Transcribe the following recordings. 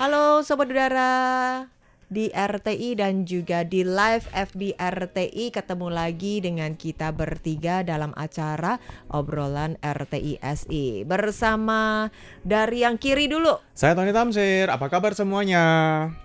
Halo Sobat Udara. Di RTI dan juga di live FB RTI ketemu lagi dengan kita bertiga dalam acara obrolan RTI SI bersama dari yang kiri dulu. Saya Tony Tamsir, apa kabar semuanya?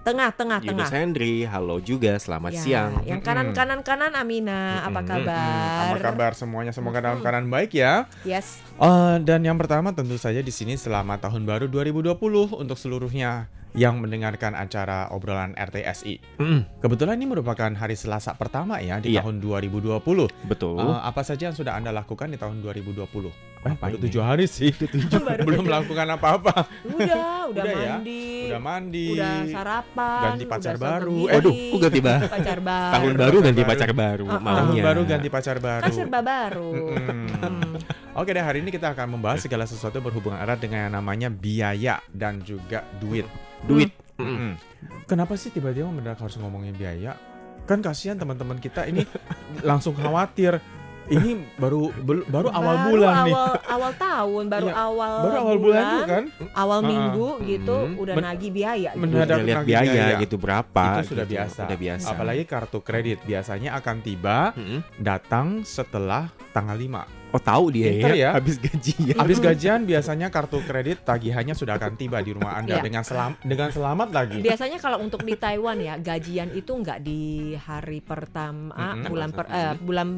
tengah tengah Yunus tengah. Hendri, halo juga, selamat Ya, siang. yang kanan kanan kanan Amina. Apa kabar? Apa kabar semuanya? Semoga dalam keadaan baik ya. yes. Eh, dan yang pertama tentu saja di sini selamat tahun baru 2020 untuk seluruhnya yang mendengarkan acara obrolan RTSI. Mm, Kebetulan ini merupakan hari Selasa pertama ya di Iya. tahun 2020. betul. Eh, apa saja yang sudah Anda lakukan di tahun 2020? Eh, Apa baru ini? tujuh hari sih. Baru Belum melakukan apa-apa. udah udah, Udah ya? mandi Udah mandi. udah sarapan ganti pacar udah baru. Eh, Waduh, diri, kok ganti pacar baru Tahun baru ganti pacar baru, ah. Tahun maunya. baru ganti pacar baru. kan serba baru. Hmm. Oke deh, hari ini kita akan membahas segala sesuatu berhubungan erat dengan yang namanya biaya dan juga duit. duit. Mm. Mm-mm. Kenapa sih tiba-tiba mendadak harus ngomongin biaya? Kan kasihan teman-teman kita ini langsung khawatir. Ini baru baru awal bulan nih. awal, awal tahun baru Iya, awal Baru awal bulan tuh kan? awal minggu gitu Hmm. udah Men- nagih biaya gitu. mendadak Udah lihat biaya, biaya. gitu berapa. Itu sudah gitu. biasa. Udah biasa. Apalagi kartu kredit biasanya akan tiba Mm-mm. datang setelah tanggal 5. Oh tahu dia Pinter ya. ya, habis gajian. Habis gajian biasanya kartu kredit tagihannya sudah akan tiba di rumah Anda Iya. dengan selam dengan selamat lagi. Biasanya kalau untuk di Taiwan ya gajian itu nggak di hari pertama Mm-mm. bulan per, eh, bulan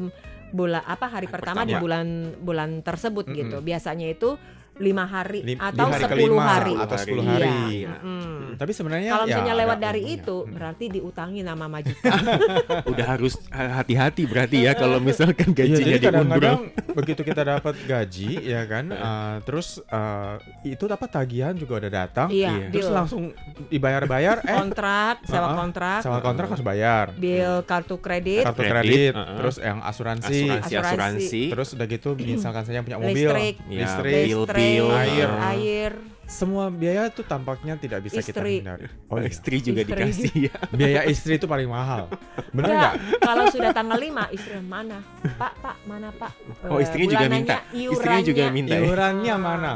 bulan apa hari pertama di pertama. bulan bulan tersebut Mm-mm. gitu. Biasanya itu lima hari Lim- atau hari sepuluh kelima hari. atau 10 Iya. hari. mm-mm. Tapi sebenarnya Kalau ya misalnya lewat ada dari untungnya. itu berarti diutangi nama majikan. Udah harus hati-hati berarti ya kalau misalkan Iya, gajinya jadi kadang-kadang diundur. begitu kita dapat gaji ya kan, eh, terus eh, itu dapat tagihan juga udah datang, iya, terus bill langsung dibayar-bayar, eh kontrak, sewa kontrak, sama kontrak harus bayar, bill kartu kredit, kartu Kredit, kredit, uh-uh. terus yang asuransi, Asuransi, asuransi. terus udah gitu misalkan saya punya mobil, listrik, Ya, listrik, bill, listrik, bill, air. air. semua biaya itu tampaknya tidak bisa kita Istri. hindari. Oh, iya. istri juga Istri dikasih ya. biaya istri itu paling mahal, Enggak, nggak? kalau sudah tanggal 5 istri mana? Pak, Pak, mana Pak? Oh, Eh, istrinya juga minta. Istrinya juga iurannya. minta ya. Iurannya mana?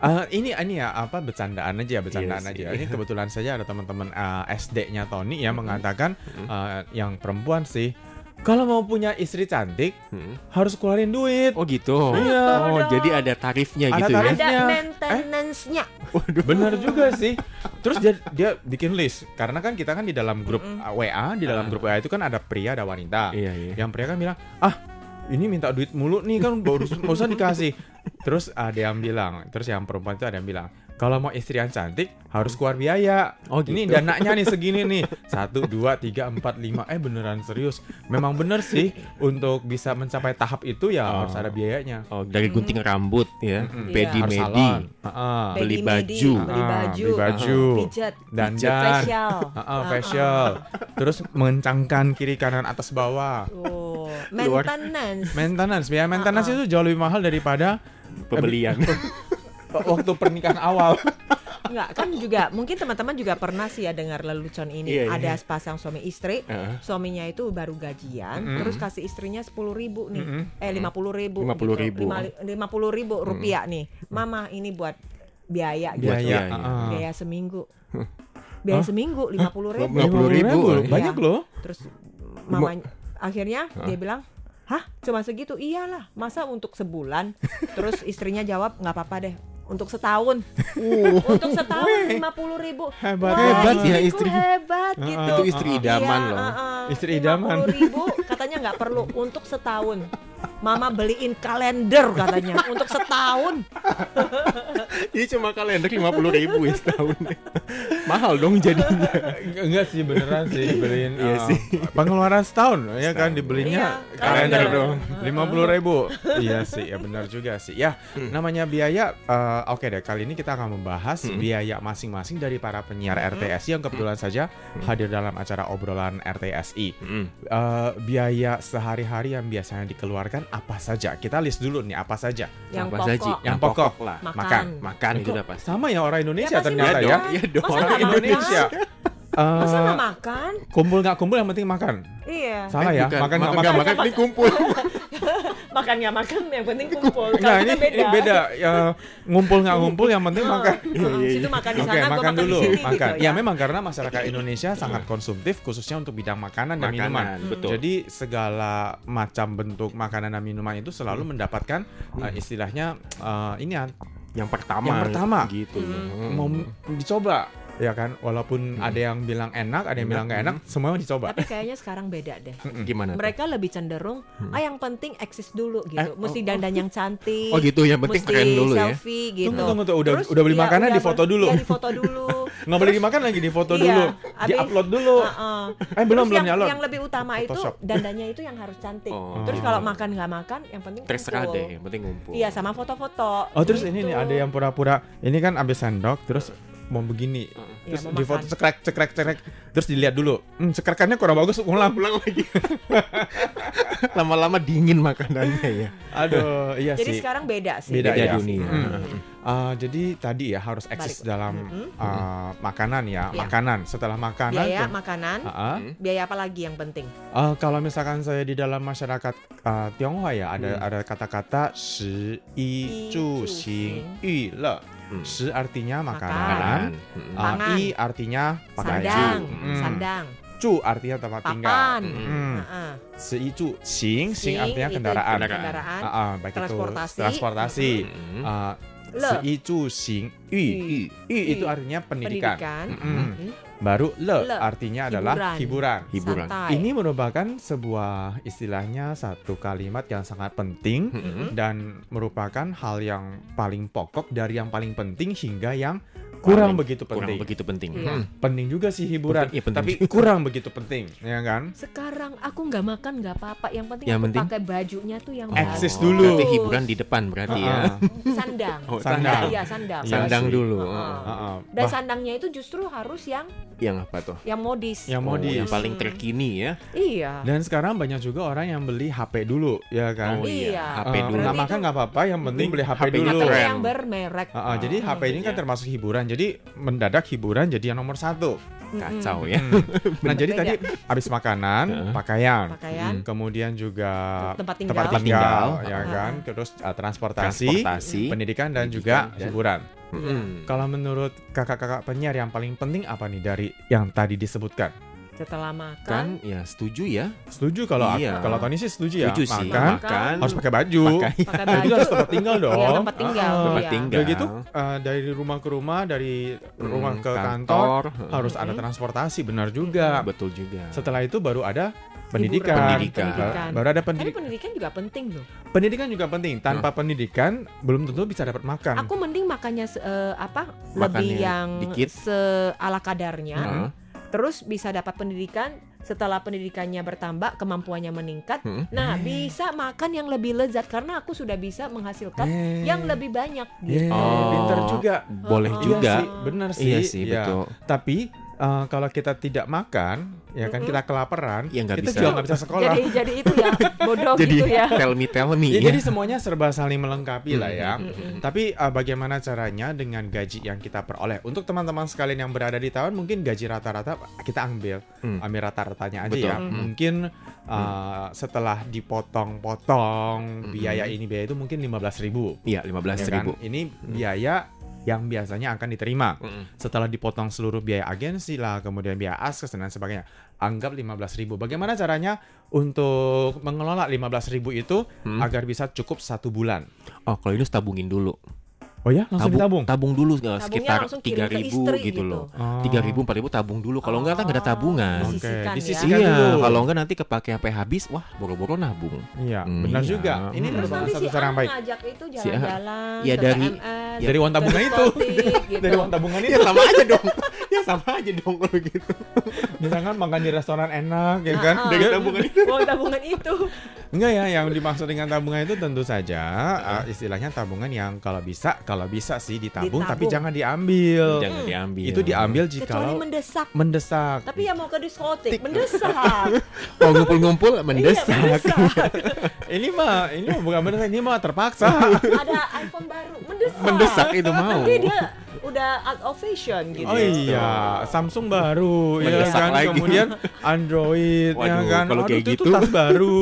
Eh, ini ini ya apa bercandaan aja ya bercandaan Iya sih. aja. Ini kebetulan saja ada teman-teman eh, SD-nya Tony yang mengatakan eh, yang perempuan sih kalau mau punya istri cantik Mm. harus keluarin duit. Oh gitu. Iya. Oh, Betul. jadi ada tarifnya Ada gitu tarif. ya. Ada Eh? maintenance-nya. Waduh. Bener juga sih. Terus dia dia bikin list karena kan kita kan di dalam grup Mm-mm. uh, WA di dalam Ah. grup WA itu kan ada pria ada wanita. Iya, iya. Yang pria kan bilang ah ini minta duit mulu nih kan baru barusan dikasih. Terus ada yang bilang, terus yang perempuan itu ada yang bilang kalau mau istri yang cantik harus keluar biaya. Oh, Ini gitu. dananya nih segini nih. Satu, dua, tiga, empat, lima. Eh beneran serius. Memang bener sih untuk bisa mencapai tahap itu ya Oh. harus ada biayanya. Oh, dari gunting rambut ya, Mm-mm. pedi Iya. Harus medi. salon. Heeh. Beli Pedi baju. beli Ah, baju, beli baju. pijat, Dandan. facial. Heeh, facial. Terus mengencangkan kiri kanan atas bawah. Oh, maintenance. Maintenance, biaya maintenance ah. itu jauh lebih mahal daripada Pembelian. waktu pernikahan awal. Enggak, kan juga mungkin teman-teman juga pernah sih ya dengar lelucon ini. Iya, iya. Ada sepasang suami istri, Heeh. suaminya itu baru gajian, Mm-mm. terus kasih istrinya sepuluh ribu nih, Mm-mm. eh lima puluh ribu, 50.000. lima puluh ribu rupiah nih, mama ini buat biaya gitu, Biaya. iya, iya. heeh. biaya seminggu, biaya Hah? seminggu lima puluh ribu, 50.000. Banyak Iya. loh. terus mamanya akhirnya Hah? dia bilang, hah cuma segitu, iyalah, masa untuk sebulan, terus istrinya jawab nggak apa-apa deh. Untuk setahun, untuk setahun lima puluh ribu, Hebat. Wah, Hebat ya istriku istri. hebat Heeh. gitu. Itu istri idaman loh. Istri idaman. ribu katanya nggak perlu untuk setahun. Mama beliin kalender katanya untuk setahun. Ini cuma kalender 50 ribu ya setahun. Mahal dong jadinya. Enggak sih beneran sih beliin Iya uh, sih. pengeluaran setahun ya kan dibelinya Iya, kalender dong lima puluh ribu iya sih ya benar juga sih ya namanya biaya uh, oke deh kali ini kita akan membahas Hmm. biaya masing-masing dari para penyiar RTSI yang kebetulan saja hadir dalam acara obrolan RTSI Mm. Uh, biaya sehari-hari yang biasanya dikeluarkan apa saja kita list dulu nih apa saja Yang Apa pokok. saja? Yang pokok. lah. Makan. makan Makan itu udah pasti. sama ya orang Indonesia Ya, ternyata makan. ya Iya dong. Masa orang makan? Indonesia Uh, Masa nggak makan? kumpul nggak kumpul yang penting makan Iya. salah Eh, ya bukan. makan nggak makan makan makan dikumpul. makan nggak makan yang penting kumpul. Nah ini beda. ini beda. Ya, ngumpul nggak ngumpul yang penting Oh, makan. oh, situ makan di Oke, sana, gua makan makan dulu, di sini makan. gitu ya. memang karena masyarakat Indonesia sangat konsumtif khususnya untuk bidang makanan dan Makanan, minuman. betul. Jadi segala macam bentuk makanan dan minuman itu selalu mendapatkan uh, istilahnya uh, ini ya, Yang pertama. Yang pertama. Gitu. Hmm. mau dicoba ya kan. Walaupun ada yang bilang enak, ada yang bilang nggak enak, semuanya dicoba. Tapi kayaknya sekarang beda deh. Gimana? tuh? Mereka lebih cenderung, ah yang penting eksis dulu gitu. Eh, Mesti oh, dandan yang cantik. Oh gitu, yang penting mesti keren dulu ya. selfie gitu. Tunggu, tunggu, tuh. Udah- udah beli iya, makanan, udah difoto ber- dulu. Iya, difoto dulu. Nggak boleh dimakan lagi di foto Iya, dulu, habis- di upload dulu. Heeh. Eh belum Terus belum yang, nyalon. yang lebih utama itu Photoshop. dandannya itu yang harus cantik. Oh. Terus kalau makan nggak makan, yang penting Terserah deh, yang penting ngumpul. Iya sama foto-foto. Oh terus ini Gitu. nih ada yang pura-pura ini kan abis sendok terus mau begini Iya, terus mau di foto cekrek cekrek cekrek terus dilihat dulu hmm, cekrekannya kurang bagus ulang pulang lagi. Lama-lama dingin makanannya ya. aduh iya Jadi sih sekarang beda sih. Beda Beda ya. dunia. Hmm. Uh, jadi tadi ya harus eksis Balik. dalam Mm-mm. uh, makanan ya Iya. makanan setelah makanan Biaya tuh- makanan, ah. Hmm. biaya apa lagi yang penting? Uh, kalau misalkan saya di dalam masyarakat uh, Tionghoa ya ada ada kata-kata shi i Yi, zu zu, xing yu le Hmm. shi artinya makanan, Makanan. Hmm. uh, Pangan. i artinya pakai Sandang, Hmm. sandang, Cu artinya tempat tinggal. Hmm. Heeh. Seicu, sing, sing Sing artinya itu kendaraan. kendaraan. Ah, ah, baik Transportasi. itu transportasi. Hmm. Ah, Le. Seicu, sing, yu. Yu. Yu itu artinya pendidikan. Pendidikan. Mm-mm. Mhm. Baru le, Le. artinya adalah hiburan. Hiburan. Santai. Ini merupakan sebuah istilahnya satu kalimat yang sangat penting Hmm. dan merupakan hal yang paling pokok dari yang paling penting hingga yang kurang Paling- begitu Kurang penting. begitu penting. Iya. Hmm. Penting juga sih hiburan, Penting- iya, penting tapi juga. kurang begitu penting, ya kan? Sekarang aku nggak makan nggak apa-apa. Yang penting Yang aku penting- pakai bajunya tuh yang Eksis bagus. dulu. Berarti hiburan di depan berarti ya. Ah, Sandang. Oh, Sandang. Iya sandang. Iya Sandang sih. dulu. Heeh. Oh. ah, ah. Dan Bah, sandangnya itu justru harus yang Yang apa tuh? yang modis. Yang Oh, modis. yang paling terkini ya. Iya. Dan sekarang banyak juga orang yang beli HP dulu, ya kan? Oh Iya. iya, HP Eh, dulu. Berarti makan nggak apa-apa, yang penting beli HP HP-nya dulu. Yang bermerek. Ah, ah, jadi HP ini kan iya. termasuk hiburan, jadi mendadak hiburan jadi yang nomor satu. Kacau ya. Hmm. Nah jadi tadi habis makanan, pakaian, Pakaian. kemudian juga Tempat tinggal. tempat Tempat tinggal, ya kan, terus uh, transportasi, Transportasi. pendidikan dan Pendidikan juga dan- hiburan. Hmm. Kalau menurut kakak-kakak penyiar yang paling penting apa nih dari yang tadi disebutkan? Setelah makan. Kan ya setuju ya. Setuju kalau aku- Iya. kalau Tony sih setuju ya. Setuju sih. Makan Makan. harus pakai baju. Pakai pakai baju. harus tempat tinggal dong. Iya, tempat tinggal. Ah, Tempat Iya. tinggal. Udah gitu uh, dari rumah ke rumah, dari rumah Hmm, ke kantor, kantor. harus ada transportasi, benar juga. Betul juga. Setelah itu baru ada pendidikan. Pendidikan. pendidikan. Baru ada Tapi pendidikan. pendidikan juga penting loh. Pendidikan juga penting. Tanpa pendidikan belum tentu bisa dapat makan. Aku mending makannya se- eh, apa Makannya lebih yang dikit. seala kadarnya. Heeh. Terus bisa dapat pendidikan. Setelah pendidikannya bertambah, kemampuannya meningkat. Hmm. Nah, bisa makan yang lebih lezat karena aku sudah bisa menghasilkan Eh. yang lebih banyak. Gitu. pinter juga. Boleh Oh. juga. Iya sih, benar sih. Iya sih, Ya. betul. Tapi eh, kalau kita tidak makan, ya kan Mm-mm. kita kelaparan, Ya, nggak kita bisa. juga nggak bisa sekolah. Jadi jadi itu ya bodoh Jadi gitu ya. tell me tell me. Ya, ya. jadi semuanya serba saling melengkapi lah ya. Mm-mm. Tapi uh, bagaimana caranya dengan gaji yang kita peroleh? Untuk teman-teman sekalian yang berada di tahun mungkin gaji rata-rata kita ambil, Hmm. ambil rata-ratanya aja Betul. ya. Hmm. Mungkin uh, setelah dipotong-potong Hmm. biaya ini biaya itu mungkin 15.000 Iya, 15 ya kan? ribu. Ini biaya yang biasanya akan diterima. Mm-mm. Setelah dipotong seluruh biaya agensi lah, kemudian biaya askes dan lain sebagainya, anggap 15.000. Bagaimana caranya untuk mengelola 15.000 itu Hmm. agar bisa cukup satu bulan? Oh, kalau ini harus tabungin dulu. Oh ya, langsung ditabung. tabung dulu Tabungnya sekitar 3000 istri gitu gitu. loh. Oh. 3000 4000 tabung dulu. Kalau enggak kan nggak ada tabungan. Oke, Disisihkan ya. disisihkan Iya, dulu. kalau enggak nanti kepake sampai habis, wah boro-boro nabung. Iya, Hmm, benar iya. juga. Ini Hmm. Terus nanti satu si cara yang baik. ngajak itu Si jalan-jalan Ya, ke dari- PMS, Dari uang tabungan itu. gitu. Dari uang tabungan Ya itu. sama aja dong. ya sama aja dong kalau gitu. Misalkan makan di restoran enak ya Ah, kan. Dia- tabungan Uang tabungan itu. Enggak ya, yang dimaksud dengan tabungan itu tentu saja uh, istilahnya tabungan yang kalau bisa, kalau bisa sih ditabung, tapi Ditabung. jangan diambil. Jangan diambil. Itu diambil Kecuali jikalau mendesak. mendesak. Tapi ya mau ke diskotik, mendesak. mau ngumpul-ngumpul Iya, mendesak. mendesak. ini mah, ini mah bukan mendesak, ini mah terpaksa. Ada iPhone baru, mendesak. mendesak itu mau. Tapi dia udah out of fashion gitu. Oh iya, Samsung baru ya kan, lagi. kemudian Android ya Waduh, kan. kalau Aduh, kayak itu, itu gitu. tas baru.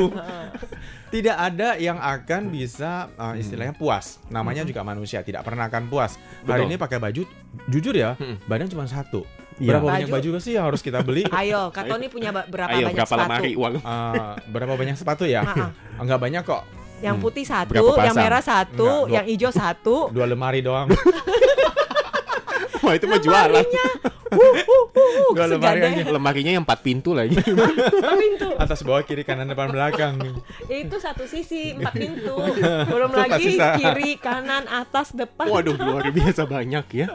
tidak ada yang akan bisa uh, istilahnya puas. Namanya juga manusia, tidak pernah akan puas. Hari Betul. ini pakai baju, jujur ya, Mm-mm. badan cuma satu. Iya. Berapa banyak Baju- baju sih yang harus kita beli? Ayo, Kak Tony punya berapa Ayo banyak berapa sepatu? lemari uang? Uh, berapa banyak sepatu ya? Enggak banyak kok. Yang Hmm. putih satu, yang merah satu, Enggak, dua. yang hijau satu. Dua lemari doang. Wah itu mah jualan. Dua lemari aja. Lemarinya yang empat pintu lagi. pintu. Atas bawah kiri kanan depan belakang. Itu satu sisi empat pintu. Belum Itu lagi sisa. kiri, kanan, atas, depan. Waduh luar biasa banyak ya.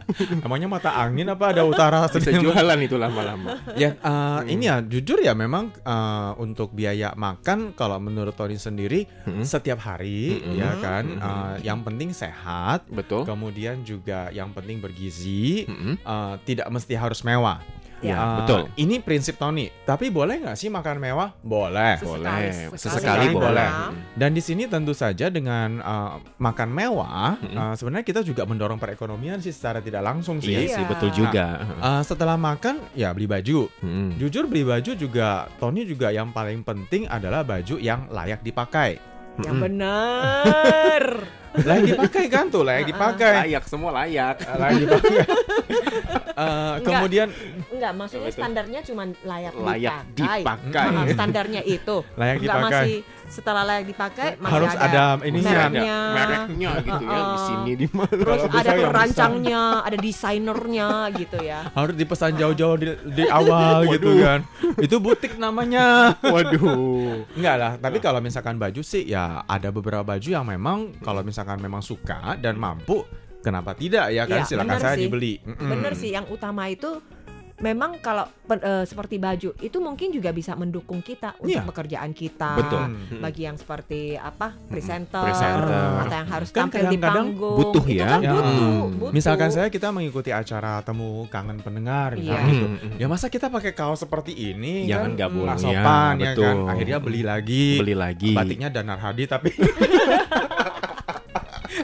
Emangnya mata angin apa ada utara? Bisa jualan itu lama-lama. Ya, uh, ini ya jujur ya memang uh, untuk biaya makan kalau menurut Tony sendiri Mm-mm. setiap hari Mm-mm. ya kan uh, yang penting sehat, Betul. kemudian juga yang penting bergizi, uh, tidak mesti harus mewah. Ya, Uh, betul. Ini prinsip Tony. Tapi boleh nggak sih makan mewah? Boleh. Sesekali, Boleh. sesekali Sesekali boleh. boleh. Dan di sini tentu saja dengan uh, makan mewah, uh, sebenarnya kita juga mendorong perekonomian sih secara tidak langsung Iya sih. sih Iya. betul juga. Uh, setelah makan ya beli baju. Mm. Jujur beli baju juga Tony juga yang paling penting adalah baju yang layak dipakai. Yang Mm-mm. benar. Layak dipakai kan tuh, layak dipakai. Layak semua layak. layak dipakai. Eh, Enggak. kemudian Enggak, maksudnya standarnya cuma layak, Layak dipakai. dipakai. Ah, standarnya itu. layak Enggak dipakai. masih setelah layak dipakai masih Harus ada ininya. mereknya. mereknya gitu ya di sini di mana. Terus ada perancangnya, ada desainernya gitu ya. Harus dipesan jauh-jauh di, di awal gitu kan. Itu butik namanya. Waduh. Enggak lah, tapi kalau misalkan baju sih ya ada beberapa baju yang memang kalau misalkan memang suka dan mampu, kenapa tidak ya kan Iya, silakan saya sih. dibeli. Bener sih, yang utama itu memang kalau pen- eh, seperti baju itu mungkin juga bisa mendukung kita untuk Iya. pekerjaan kita. Betul. Hmm. Bagi yang seperti apa presenter, Presenter. atau yang harus Kan tampil di panggung, butuh itu ya. kan Ya. butuh, Hmm. butuh. Misalkan saya kita mengikuti acara temu kangen pendengar Iya. misalnya gitu. Mm-mm. Ya masa kita pakai kaos seperti ini Jangan kan nggak boleh. nggak sopan ya, betul. kan. Akhirnya beli lagi. Beli lagi. Batiknya Danar Hadi tapi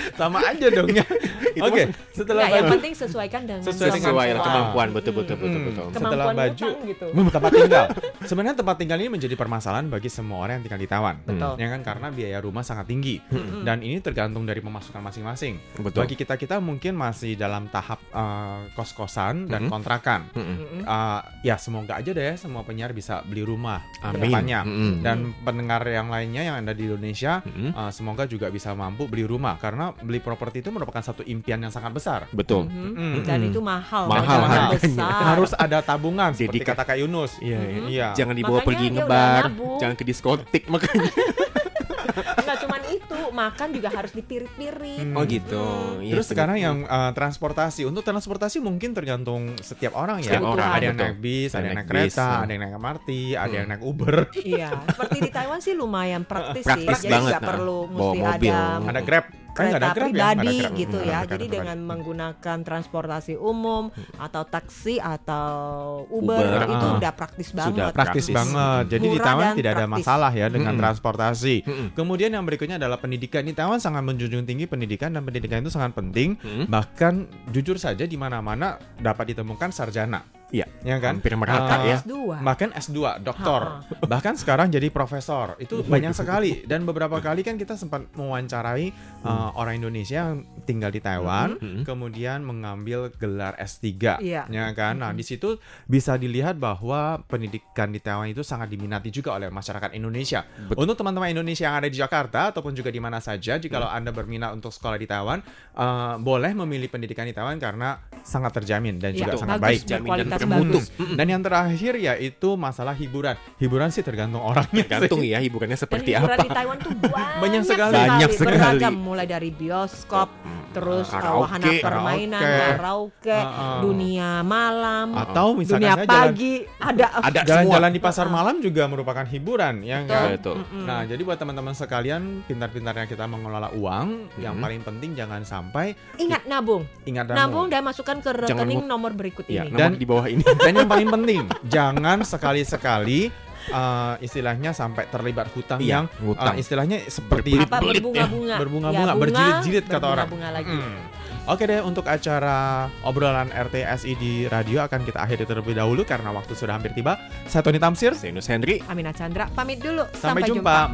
sama aja dong ya. Oke, setelah Nggak, yang penting sesuaikan dengan Sesuai dengan Sesuai kemampuan. kemampuan betul betul betul Hmm. betul. Setelah Kemampuan baju, gitu. tempat tinggal. Sebenarnya tempat tinggal ini menjadi permasalahan bagi semua orang yang tinggal di Taiwan. Betul. Ya kan karena biaya rumah sangat tinggi Mm-mm. dan ini tergantung dari pemasukan masing-masing. Betul. Bagi kita kita mungkin masih dalam tahap eh, kos-kosan dan Mhm. kontrakan. Eh, ya semoga aja deh semua penyiar bisa beli rumah Amin. Dan pendengar yang lainnya yang ada di Indonesia eh, semoga juga bisa mampu beli rumah karena beli properti itu merupakan satu impian yang sangat besar. Betul. Mhm. Mm. Dan Mm. itu mahal, Mahal harganya. besar. Harus ada tabungan seperti Dedika- kata Kak Yunus. Iya, Mhm. Iya. Jangan dibawa Makanya pergi ngebar, jangan ke diskotik makanya. Enggak cuman itu, makan juga harus dipirit-pirit. Hmm. Oh gitu. Iya, Terus betul. sekarang yang uh, transportasi untuk transportasi mungkin tergantung setiap orang ya. Setiap orang, ada yang naik bis, ada yang naik kereta, hmm. ada yang naik MRT, ada Hmm. yang naik Uber, Iya, seperti di Taiwan sih lumayan praktis, Praktis sih. Jadi banget, nggak nah. perlu Bawa mesti mobil. ada ada Grab. Kan kereta ada ya? Nggak pribadi ada Grab. gitu Hmm, ya. ada Jadi kereta dengan menggunakan transportasi umum atau taksi atau Uber, Uber, itu ah. udah praktis Sudah banget. praktis Praktis. banget. Jadi di Murah Taiwan dan tidak ada praktis. masalah ya dengan Mm-mm. transportasi. Mm-mm. Kemudian yang berikutnya adalah pendidikan. Di Taiwan sangat menjunjung tinggi pendidikan dan pendidikan itu sangat penting. Mm. Bahkan jujur saja di mana-mana dapat ditemukan sarjana. Iya. Ya kan? Hampir merata Ah, ya. S2. Bahkan S2, doktor. Bahkan sekarang jadi profesor. Itu banyak sekali dan beberapa kali kan kita sempat mewawancarai uh, orang Indonesia yang tinggal di Taiwan Mhm. kemudian mengambil gelar S3. Iya. Ya kan? Nah, di situ bisa dilihat bahwa pendidikan di Taiwan itu sangat diminati juga oleh masyarakat Indonesia. Betul. Untuk teman-teman Indonesia yang ada di Jakarta ataupun juga di mana saja jikalau Anda berminat untuk sekolah di Taiwan, uh, boleh memilih pendidikan di Taiwan karena sangat terjamin dan juga Iya, sangat bagus, baik. Jamin dan. Bagus. Mm-mm. Dan yang terakhir yaitu masalah hiburan. Hiburan sih tergantung orangnya. Tergantung ya hiburannya Dan seperti hiburan apa. di Taiwan tuh banyak, Banyak sekali. Banyak sekali. Beragam mulai dari bioskop, terus uh, Karaoke. wahana permainan, Karaoke. karaoke, Uh-uh. dunia malam, Atau misalkan dunia saya jalan pagi, ada Ada jalan-jalan semua. di pasar malam juga merupakan hiburan, ya Betul. kan? Betul. Mm-mm. Nah, jadi buat teman-teman sekalian, pintar-pintarnya kita mengelola uang, yang Mhm. paling penting jangan sampai Ingat nabung, ingat nabung dan masukkan ke Jangan rekening lupa- nomor berikut Ya, ini. nomor Dan- di bawah ini. Dan yang paling penting, jangan sekali-sekali uh, istilahnya sampai terlibat hutang Iya, yang ngutang. uh, istilahnya seperti Berbelit. Apa belit ya. berbunga-bunga? berbunga-bunga, Ya, berjilid-jilid kata orang. lagi. Mm. Oke deh, untuk acara obrolan RTSI di radio akan kita akhiri terlebih dahulu karena waktu sudah hampir tiba. Saya Tony Tamsir, Saya Yunus Henry. Amina Chandra pamit dulu. sampai, jumpa.